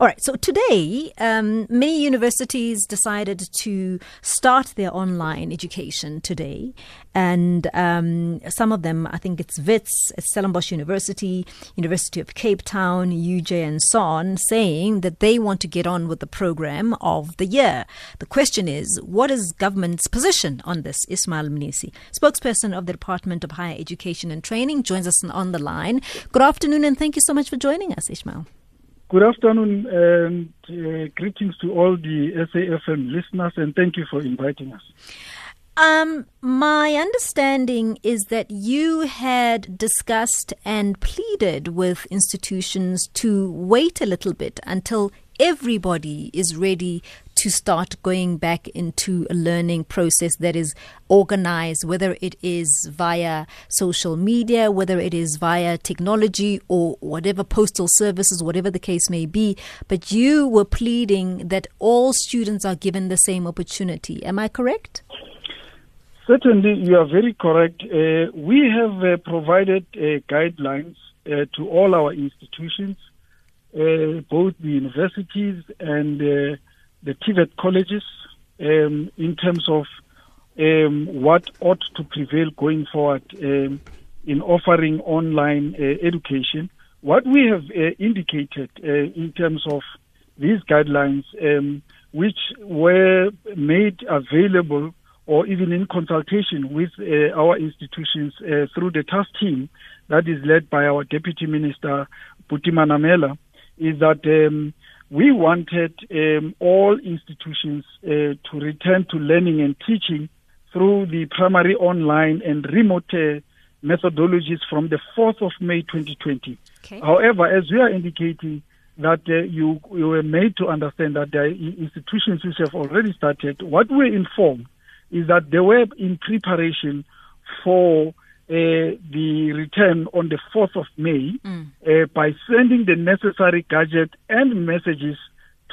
All right, so today, um, many universities decided to start their online education today. And um, some of them, I think it's WITS, it's Stellenbosch University, University of Cape Town, UJ, and so on, saying that they want to get on with the program of the year. The question is, what is government's position on this? Ishmael Mnisi, spokesperson of the Department of Higher Education and Training, joins us on the line. Good afternoon, and thank you so much for joining us, Ishmael. Good afternoon and uh, greetings to all the SAFM listeners and thank you for inviting us. Um, my understanding is that you had discussed and pleaded with institutions to wait a little bit until everybody is ready to start going back into a learning process that is organized, whether it is via social media, whether it is via technology or whatever postal services, whatever the case may be. But you were pleading that all students are given the same opportunity. Am I correct? Certainly, you are very correct. Uh, we have uh, provided uh, guidelines uh, to all our institutions, uh, both the universities and uh, the TVET colleges, um, in terms of um, what ought to prevail going forward um, in offering online education. What we have indicated in terms of these guidelines, um, which were made available or even in consultation with uh, our institutions uh, through the task team that is led by our Deputy Minister, Buti Manamela, is that um, we wanted um, all institutions uh, to return to learning and teaching through the primary online and remote uh, methodologies from the 4th of May 2020. Okay. However, as we are indicating, that uh, you, you were made to understand that the institutions which have already started. What we're informed is that they were in preparation for uh, the return on the 4th of May mm. uh, by sending the necessary gadget and messages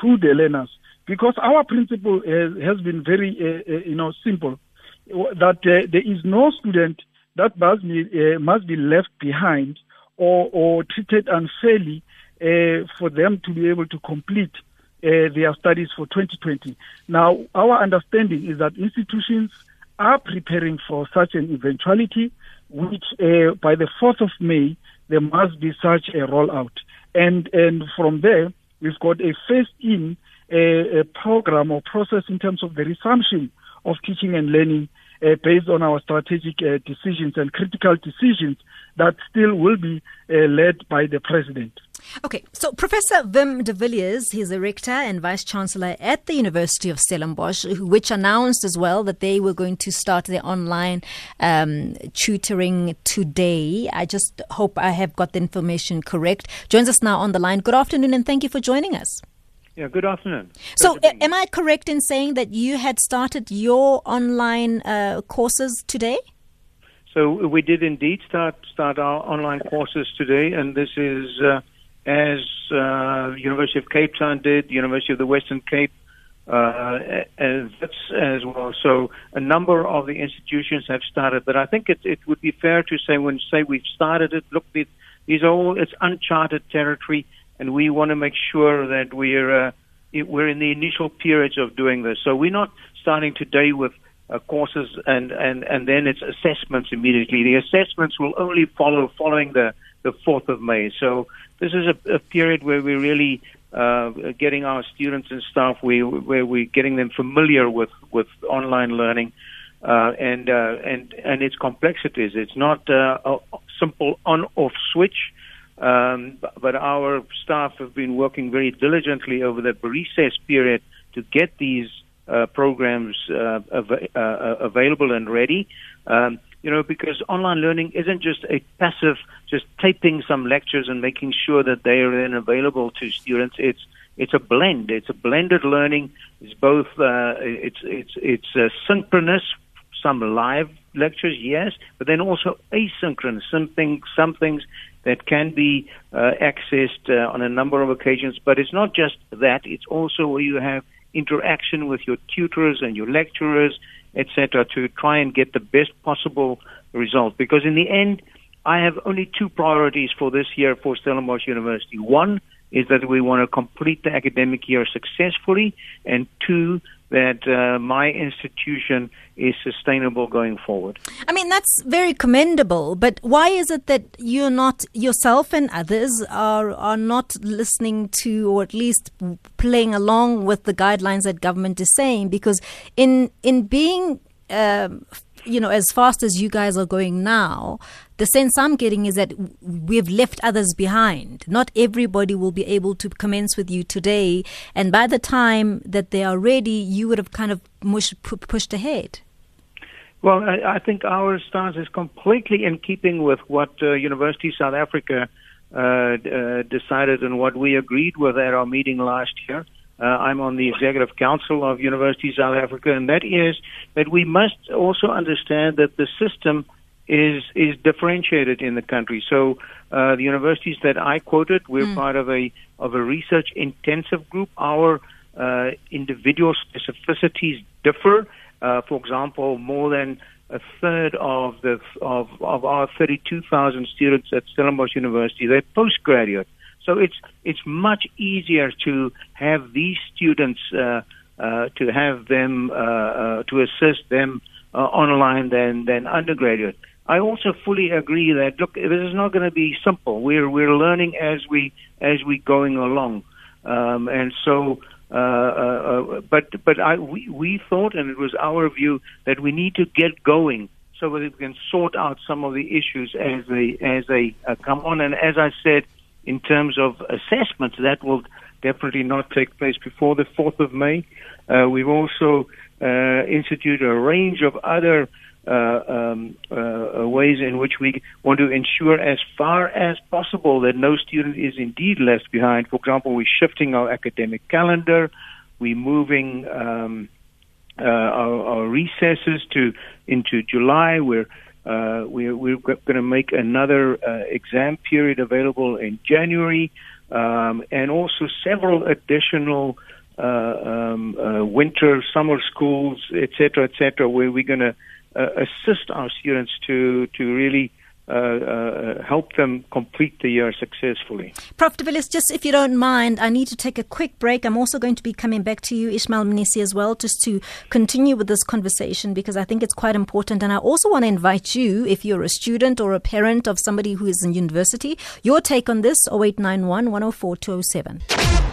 to the learners. Because our principle has, has been very, uh, uh you know, simple, that uh, there is no student that must be, uh, must be left behind or, or treated unfairly for them to be able to complete uh, their studies for 2020. Now, our understanding is that institutions are preparing for such an eventuality, which uh, by the 4th of May, there must be such a rollout. And, and from there, we've got a phased in a, a program or process in terms of the resumption of teaching and learning uh, based on our strategic uh, decisions and critical decisions that still will be uh, led by the president. Okay, so Professor Wim de Villiers, he's a rector and vice chancellor at the University of Stellenbosch, which announced as well that they were going to start their online um, tutoring today. I just hope I have got the information correct. Joins us now on the line. Good afternoon, and thank you for joining us. Yeah, good afternoon. So, am I correct in saying that you had started your online uh, courses today? So we did indeed start start our online courses today, and this is uh, as uh, University of Cape Town did, University of the Western Cape, uh, as, as well. So a number of the institutions have started, but I think it, it would be fair to say when say we've started it, look, these are all it's uncharted territory, and we want to make sure that we're uh, we're in the initial periods of doing this. So we're not starting today with uh, courses and, and, and then it's assessments immediately. The assessments will only follow following the, the 4th of May. So this is a, a period where we're really uh, getting our students and staff, we, where we're getting them familiar with, with online learning uh, and, uh, and, and its complexities. It's not uh, a simple on-off switch. Um, but our staff have been working very diligently over the recess period to get these uh, programs uh, av- uh, available and ready. Um, you know, because online learning isn't just a passive, just taping some lectures and making sure that they are then available to students. It's it's a blend. It's a blended learning. It's both. Uh, it's it's it's uh, synchronous, some live lectures, yes, but then also asynchronous. Some things, some things that can be uh, accessed uh, on a number of occasions. But it's not just that. It's also where you have interaction with your tutors and your lecturers etc., to try and get the best possible result. Because in the end, I have only two priorities for this year for Stellenbosch University. One is that we want to complete the academic year successfully, and two, that uh, my institution is sustainable going forward. I mean, that's very commendable, but why is it that you're not, yourself and others, are, are not listening to or at least playing along with the guidelines that government is saying? Because in, in being um, you know, as fast as you guys are going now, the sense I'm getting is that we've left others behind. Not everybody will be able to commence with you today. And by the time that they are ready, you would have kind of mush, pushed ahead. Well, I, I, think our stance is completely in keeping with what uh, University South Africa uh, uh, decided and what we agreed with at our meeting last year. Uh, I'm on the executive council of University South Africa, and that is that we must also understand that the system is is differentiated in the country. So uh, the universities that I quoted, we're mm. part of a of a research intensive group. Our uh, individual specificities differ. Uh, for example, more than a third of the of of our 32,000 students at Stellenbosch University they're postgraduate. So it's it's much easier to have these students uh, uh, to have them uh, uh to assist them uh, online than than undergraduate. I also fully agree that look, this is not going to be simple. We're we're learning as we as we going along, um, and so. Uh, but but I, we we thought, and it was our view that we need to get going so that we can sort out some of the issues as they as they come on. And as I said, in terms of assessments, that will definitely not take place before the 4th of May. Uh, we've also uh, instituted a range of other uh, um, uh, ways in which we want to ensure as far as possible that no student is indeed left behind. For example, we're shifting our academic calendar. We're moving um, uh, our, our recesses to into July. We're uh, we're, we're going to make another uh, exam period available in January, um, and also several additional uh, um, uh, winter, summer schools, etc., etc., where we're going to uh, assist our students to to really uh, uh, help them complete the year successfully. Prof. de Villiers, just if you don't mind, I need to take a quick break. I'm also going to be coming back to you, Ishmael Mnisi, as well, just to continue with this conversation because I think it's quite important. And I also want to invite you, if you're a student or a parent of somebody who is in university, your take on this 0891 104 207.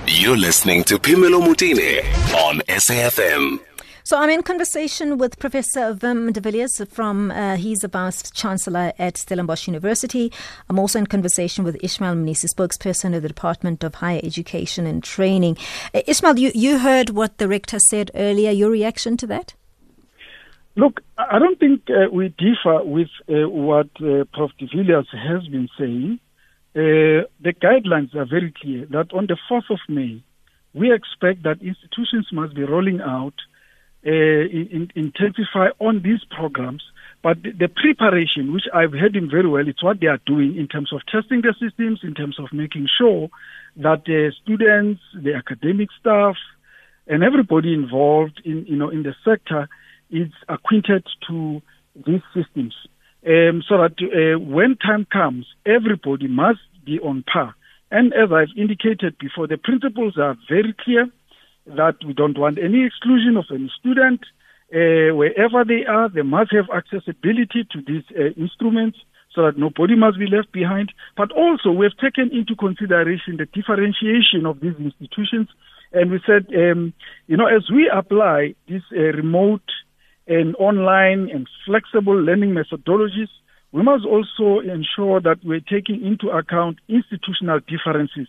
You're listening to Phemelo Motene on SAFM. So I'm in conversation with Professor Wim de Villiers from, uh, he's a Vice Chancellor at Stellenbosch University. I'm also in conversation with Ishmael Mnisi, spokesperson of the Department of Higher Education and Training. Uh, Ishmael, you, you heard what the rector said earlier. Your reaction to that? Look, I don't think uh, we differ with uh, what uh, Prof. de Villiers has been saying. Uh, the guidelines are very clear that on the 4th of May, we expect that institutions must be rolling out uh, in, intensify on these programs. But the, the, preparation, which I've heard him very well, it's what they are doing in terms of testing the systems, in terms of making sure that the students, the academic staff, and everybody involved in you know in the sector is acquainted to these systems, um, so that uh, when time comes, everybody must be on par. And as I've indicated before, the principles are very clear that we don't want any exclusion of any student. Uh, wherever they are, they must have accessibility to these uh, instruments so that nobody must be left behind. But also, we have taken into consideration the differentiation of these institutions. And we said, um, you know, as we apply these uh, remote and online and flexible learning methodologies, we must also ensure that we're taking into account institutional differences,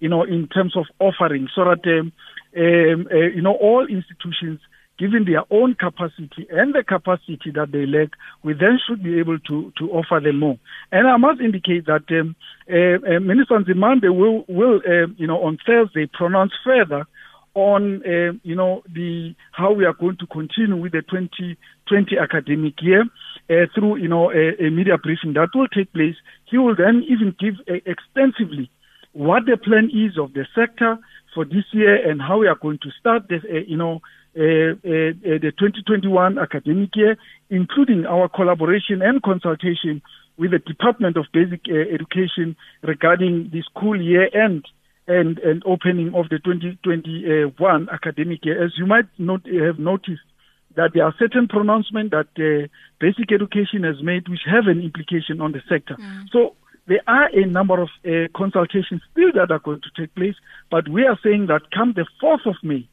you know, in terms of offering so that um, um, uh, you know, all institutions, given their own capacity and the capacity that they lack, we then should be able to, to offer them more. And I must indicate that um, uh, uh, Minister Nzimande will, will uh, you know, on Thursday pronounce further on, uh, you know, the how we are going to continue with the 2020 academic year uh, through, you know, a, a, media briefing that will take place. He will then even give extensively what the plan is of the sector for this year and how we are going to start the, uh, you know, uh, uh, uh the 2021 academic year, including our collaboration and consultation with the Department of Basic uh, Education regarding the school year end and, and opening of the 2021 academic year. As you might not have noticed, that there are certain pronouncements that uh, basic education has made which have an implication on the sector. Mm. So there are a number of uh, consultations still that are going to take place, but we are saying that come the 4th of May,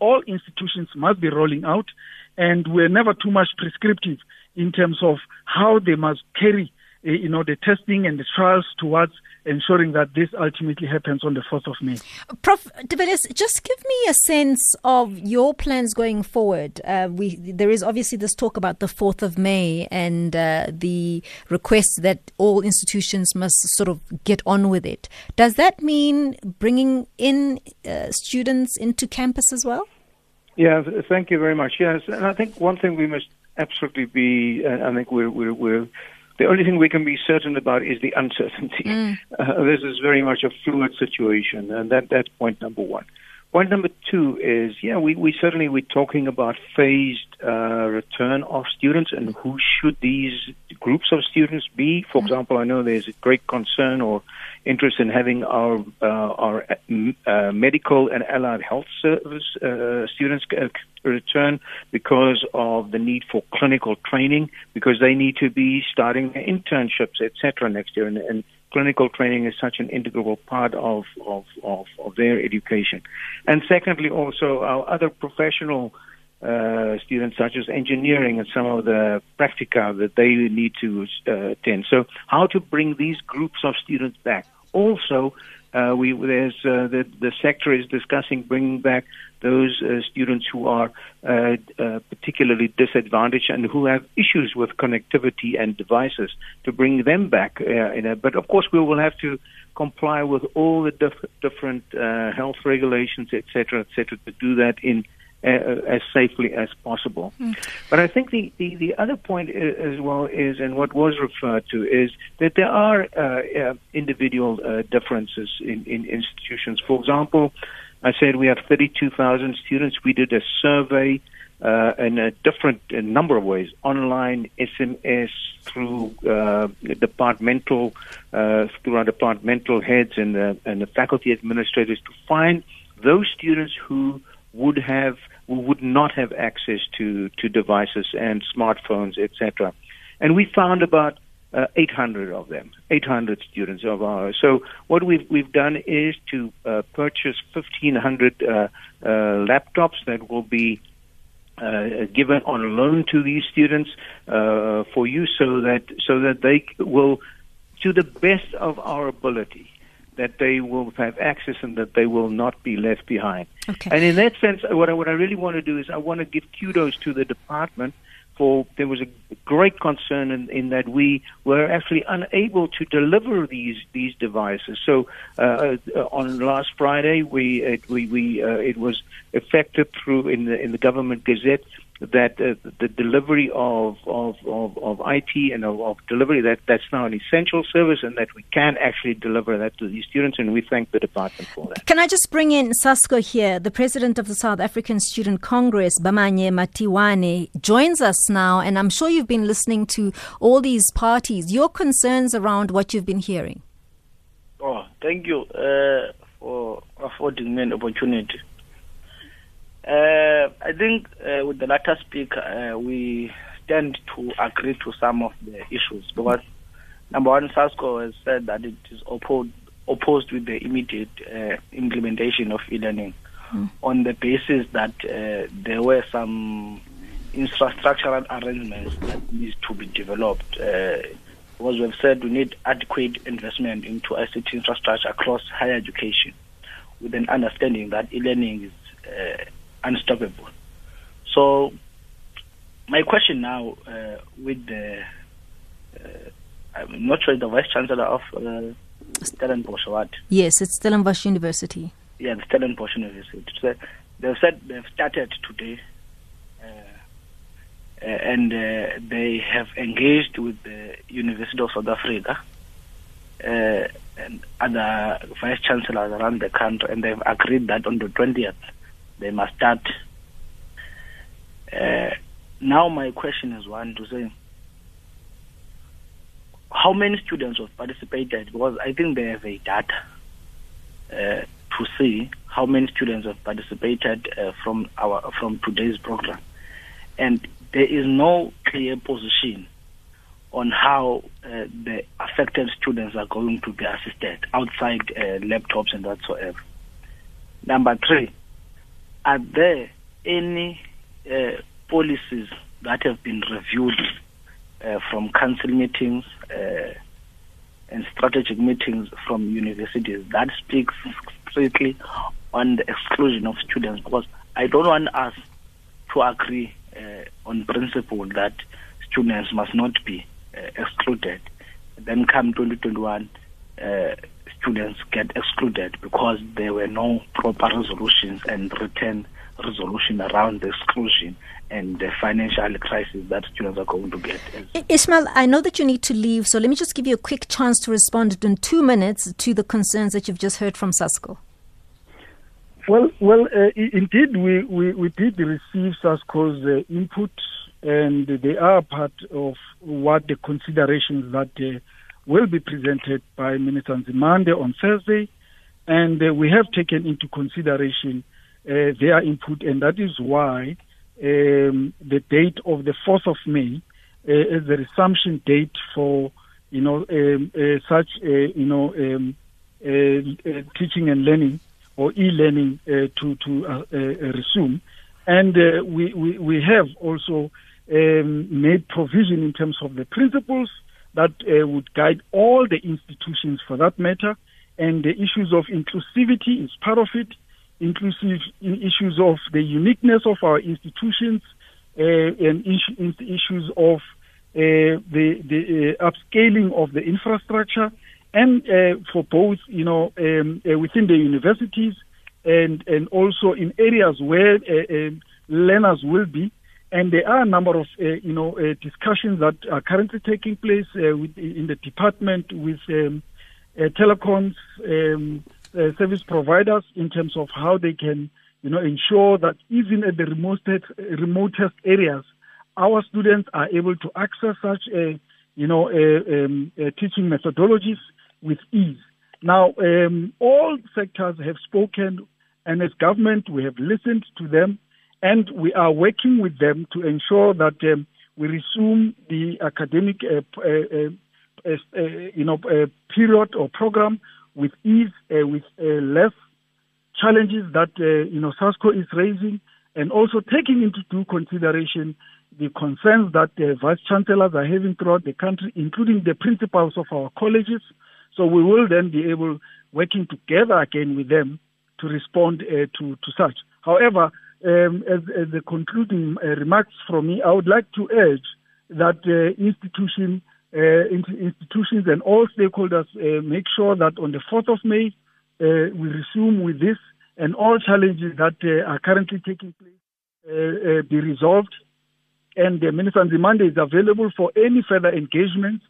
all institutions must be rolling out, and we're never too much prescriptive in terms of how they must carry you know, the testing and the trials towards ensuring that this ultimately happens on the 4th of May. Prof. De Villiers, just give me a sense of your plans going forward. Uh, we, there is obviously this talk about the 4th of May and uh, the request that all institutions must sort of get on with it. Does that mean bringing in uh, students into campus as well? Yeah, thank you very much. Yes, and I think one thing we must absolutely be, uh, I think we're, we're, we're the only thing we can be certain about is the uncertainty. Mm. Uh, this is very much a fluid situation, and that that's point number one. Point number two is, yeah, we, we certainly we're talking about phased uh, return of students and who should these groups of students be. For mm. example, I know there's a great concern or interest in having our uh, our uh, medical and allied health service uh, students uh, return because of the need for clinical training, because they need to be starting their internships, etc. next year, and, and clinical training is such an integral part of, of, of, of their education. And secondly, also our other professional uh, students such as engineering and some of the practica that they need to uh, attend. So how to bring these groups of students back. Also, uh, we there's uh, the the sector is discussing bringing back those uh, students who are particularly disadvantaged and who have issues with connectivity and devices to bring them back. A, but of course, we will have to comply with all the diff- different health regulations, etc., etc., to do that in as safely as possible. Mm. But I think the, the, the, other point as well is, and what was referred to, is that there are uh, uh, individual uh, differences in, in institutions. For example, I said we have 32,000 students. We did a survey uh, in a different a number of ways online, SMS, through uh, departmental, through our departmental heads and, and the faculty administrators to find those students who would have would not have access to, to devices and smartphones, etc. And we found about uh, 800 of them, 800 students of ours. So what we've we've done is to uh, purchase 1,500 uh, uh, laptops that will be uh, given on loan to these students uh, for use, so that so that they will, to the best of our ability, that they will have access and that they will not be left behind. Okay. And in that sense, what I, what I really want to do is I want to give kudos to the department for there was a great concern in, in that we were actually unable to deliver these these devices. So uh, uh, on last Friday, we it, we, we uh, it was effective through in the in the government gazette that uh, the delivery of, of, of, of IT and of, of, delivery that that's now an essential service and that we can actually deliver that to these students and we thank the department for that. Can I just bring in SASCO here, the president of the South African Student Congress, Bamanye Matiwane, joins us now and I'm sure you've been listening to all these parties. Your concerns around what you've been hearing. Oh, thank you uh, for affording me an opportunity. Uh, I think uh, with the latter speaker, uh, we tend to agree to some of the issues because number one, SASCO has said that it is opposed opposed with the immediate uh, implementation of e-learning mm. on the basis that uh, there were some infrastructural arrangements that need to be developed. Uh, because we've said we need adequate investment into ICT infrastructure across higher education with an understanding that e-learning is unstoppable. So, my question now uh, with the, uh, I'm not sure the vice chancellor of uh, Stellenbosch what? Yes, it's Stellenbosch University. Yeah, the Stellenbosch University. So they've said they've started today, uh, uh and uh, they have engaged with the University of South Africa uh, and other vice chancellors around the country, and they've agreed that on the 20th they must start. Uh, now, my question is one to say, how many students have participated? Because I think they have a data uh, to see how many students have participated uh, from our from today's program, and there is no clear position on how uh, the affected students are going to be assisted outside uh, laptops and whatsoever. Number three, are there any uh, policies that have been reviewed uh, from council meetings uh, and strategic meetings from universities that speaks strictly on the exclusion of students? Because I don't want us to agree uh, on principle that students must not be uh, excluded. Then come 2021, uh, students get excluded because there were no proper resolutions and written resolution around the exclusion and the financial crisis that students are going to get. Ishmael, I know that you need to leave, so let me just give you a quick chance to respond in two minutes to the concerns that you've just heard from SASCO. Well, well, uh, indeed, we, we, we did receive SASCO's uh, input and they are part of what the considerations that uh, will be presented by Minister Nzimande on Thursday. And uh, we have taken into consideration uh, their input, and that is why um, the date of the 4th of May uh, is the resumption date for, you know, um, uh, such, uh, you know, um, teaching and learning or e-learning to to resume. And we, we we have also um, made provision in terms of the principles that uh, would guide all the institutions for that matter. And the issues of inclusivity is part of it, inclusive issues of the uniqueness of our institutions uh, and issues of uh, the, the uh, upscaling of the infrastructure and uh, for both, you know, um, uh, within the universities and, and also in areas where learners will be and there are a number of, uh, you know, uh, discussions that are currently taking place uh, with, in the department with um, uh, telecoms um, uh, service providers in terms of how they can, you know, ensure that even at the remotest, remotest areas, our students are able to access such, uh, you know, um, teaching methodologies with ease. Now, um, all sectors have spoken, and as government, we have listened to them and we are working with them to ensure that um, we resume the academic, uh, uh, uh, uh you know, uh, period or program with ease, uh, with less challenges that you know SASCO is raising, and also taking into consideration the concerns that the vice chancellors are having throughout the country, including the principals of our colleges. So we will then be able, working together again with them, to respond to to such. However, um, as, as the concluding uh, remarks from me, I would like to urge that uh, institution, uh, institutions and all stakeholders uh, make sure that on the 4th of May, uh, we resume with this and all challenges that uh, are currently taking place be resolved. And the Minister Nzimande is available for any further engagement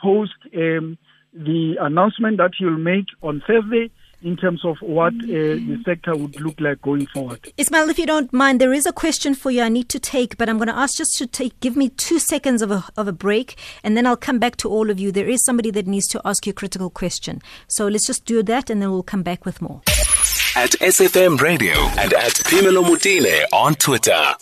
post um, the announcement that he will make on Thursday in terms of what uh, the sector would look like going forward. Ishmael, if you don't mind, there is a question for you I need to take, but I'm going to ask just to take give me two seconds of a, of a break, and then I'll come back to all of you. There is somebody that needs to ask you a critical question. So let's just do that, and then we'll come back with more. At SFM Radio and at Phemelo Motene on Twitter.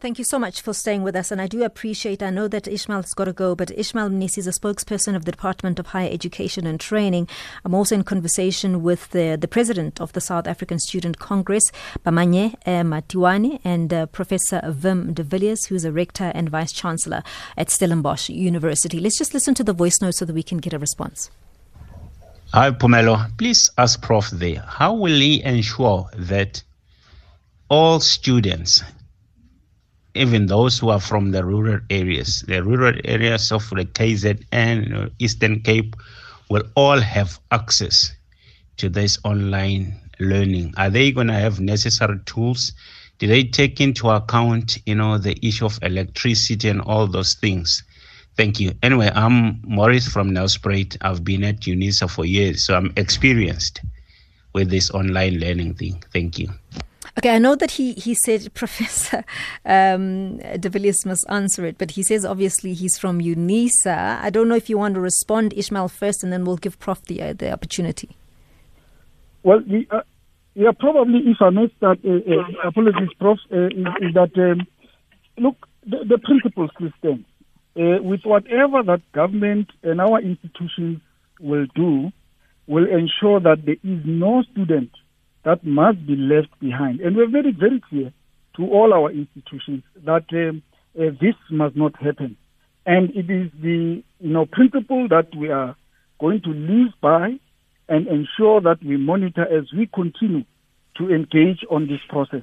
Thank you so much for staying with us. And I do appreciate, I know that Ishmael's got to go, but Ishmael Mnisi is a spokesperson of the Department of Higher Education and Training. I'm also in conversation with the, the president of the South African Student Congress, Bamanye uh, Matiwane, and uh, Professor Wim de Villiers, who's a rector and vice chancellor at Stellenbosch University. Let's just listen to the voice note so that we can get a response. Hi, Phemelo. Please ask Prof there, how will he ensure that all students even those who are from the rural areas, the rural areas of the KZN, Eastern Cape, will all have access to this online learning. Are they going to have necessary tools? Do they take into account, you know, the issue of electricity and all those things Thank you. Anyway, I'm Maurice from Nelspruit. I've been at UNISA for years, so I'm experienced with this online learning thing. Thank you. Okay, I know that he, he said Professor um, De Villiers must answer it, but he says obviously he's from UNISA. I don't know if you want to respond, Ishmael, first, and then we'll give Prof the, uh, the opportunity. Well, the, uh, yeah, probably if I may start, uh, uh, apologies, Prof, uh, is, is, that, um, look, the, the system, uh, with whatever that government and our institutions will do, will ensure that there is no student that must be left behind. And we're very, very clear to all our institutions that um, uh, this must not happen. And it is the you know principle that we are going to live by and ensure that we monitor as we continue to engage on this process.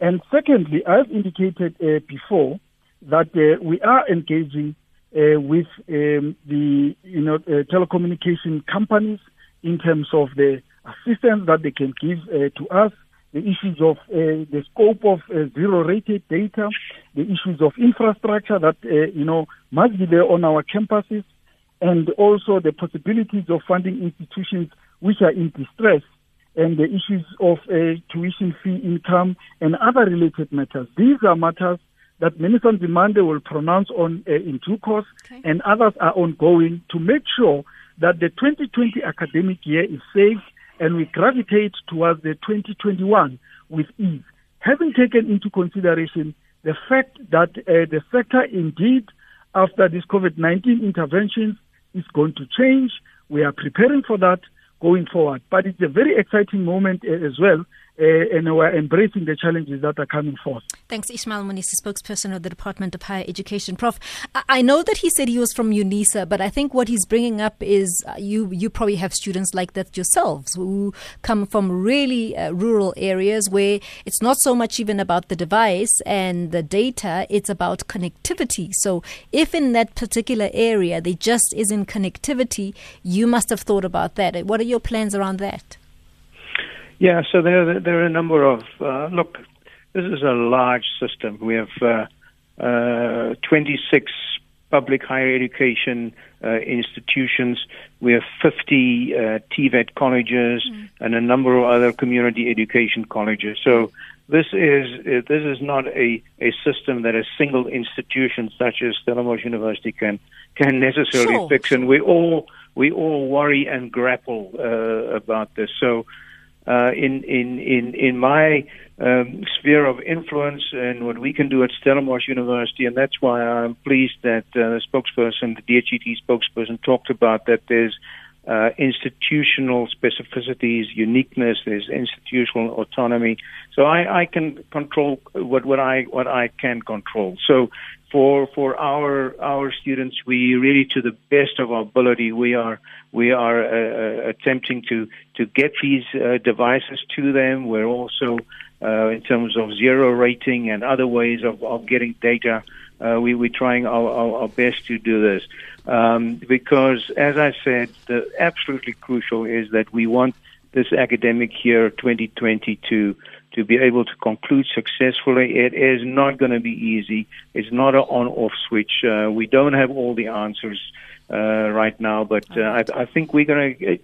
And secondly, I've indicated uh, before that uh, we are engaging uh, with um, the you know uh, telecommunication companies in terms of the assistance that they can give uh, to us, the issues of uh, the scope of uh, zero-rated data, the issues of infrastructure that uh, you know must be there on our campuses, and also the possibilities of funding institutions which are in distress, and the issues of uh, tuition fee income and other related matters. These are matters that Minister Nzimande will pronounce on uh, in due course, okay. and others are ongoing to make sure that the 2020 academic year is safe and we gravitate towards the 2021 with ease, having taken into consideration the fact that uh, the sector indeed, after this COVID-19 interventions, is going to change. We are preparing for that going forward. But it's a very exciting moment uh, as well uh, and we're embracing the challenges that are coming forth. Thanks, Ishmael Mnisi, spokesperson of the Department of Higher Education. Prof, I know that he said he was from UNISA, but I think what he's bringing up is uh, you you probably have students like that yourselves who come from really uh, rural areas where it's not so much even about the device and the data, it's about connectivity. So if in that particular area there just isn't connectivity, you must have thought about that. What are your plans around that? Yeah, so there there are a number of uh, look. This is a large system. We have uh, uh, 26 public higher education uh, institutions. We have 50 uh, TVET colleges mm. and a number of other community education colleges. So this is uh, this is not a, a system that a single institution such as Stellenbosch University can can necessarily sure. fix, and we all we all worry and grapple uh, about this. So uh, in in in in my um, sphere of influence and what we can do at Stellenbosch University, and that's why I'm pleased that uh, the spokesperson, the DHET spokesperson, talked about that there's uh, institutional specificities, uniqueness, there's institutional autonomy. So I, I can control what, what I what I can control. So for for our our students, we really, to the best of our ability, we are we are uh, uh, attempting to to get these uh, devices to them. We're also, uh, in terms of zero rating and other ways of, of getting data, uh, we we're trying our, our, our best to do this um, because, as I said, the absolutely crucial is that we want this academic year 2020 to be able to conclude successfully. It is not going to be easy. It's not an on-off switch. Uh, we don't have all the answers uh, right now, but uh, I, I, think we're going to.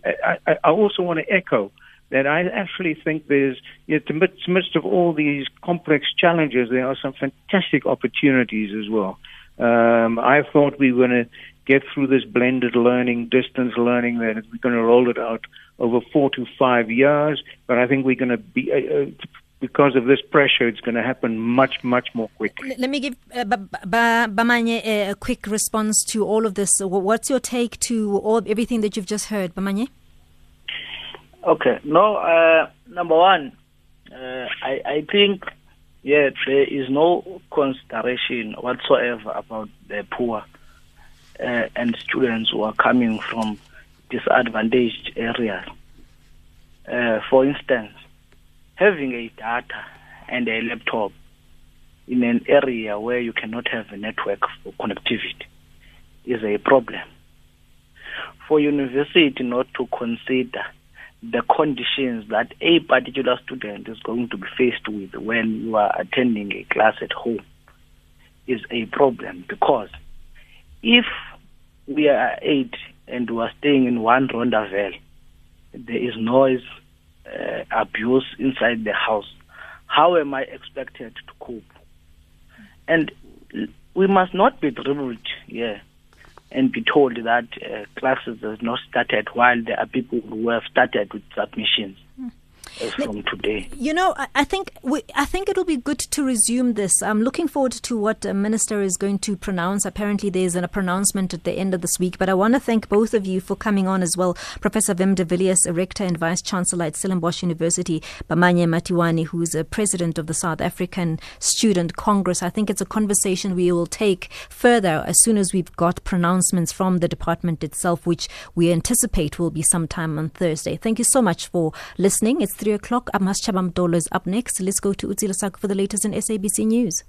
I, also want to echo that I actually think there's, know, the midst of all these complex challenges, there are some fantastic opportunities as well. Um, I thought we were going to get through this blended learning, distance learning, that we're going to roll it out over four to five years. But I think we're going to be, uh, uh, because of this pressure, it's going to happen much, much more quickly. Let me give uh, Bamanye a quick response to all of this. What's your take to all everything that you've just heard, Bamanye? Okay. No, uh, number one, uh, I, I think, yeah, there is no consideration whatsoever about the poor uh, and students who are coming from disadvantaged areas. Uh, for instance, having a data and a laptop in an area where you cannot have a network for connectivity is a problem. For university not to consider the conditions that a particular student is going to be faced with when you are attending a class at home is a problem because if we are eight and we are staying in one rondavel, there is noise, uh, abuse inside the house. How am I expected to cope? And we must not be dribbled here and be told that uh, classes have not started while there are people who have started with submissions Uh, from today. You know, I, I think we, I think it'll be good to resume this. I'm looking forward to what the minister is going to pronounce. Apparently, there's an, a pronouncement at the end of this week. But I want to thank both of you for coming on as well, Professor Wim de Villiers, a rector and vice chancellor at Stellenbosch University, Bamanye Matiwane, who's a president of the South African Student Congress. I think it's a conversation we will take further as soon as we've got pronouncements from the department itself, which we anticipate will be sometime on Thursday. Thank you so much for listening. It's 3 o'clock. Amas Chabamdolo is up next. Let's go to Utsila Sak for the latest in SABC News.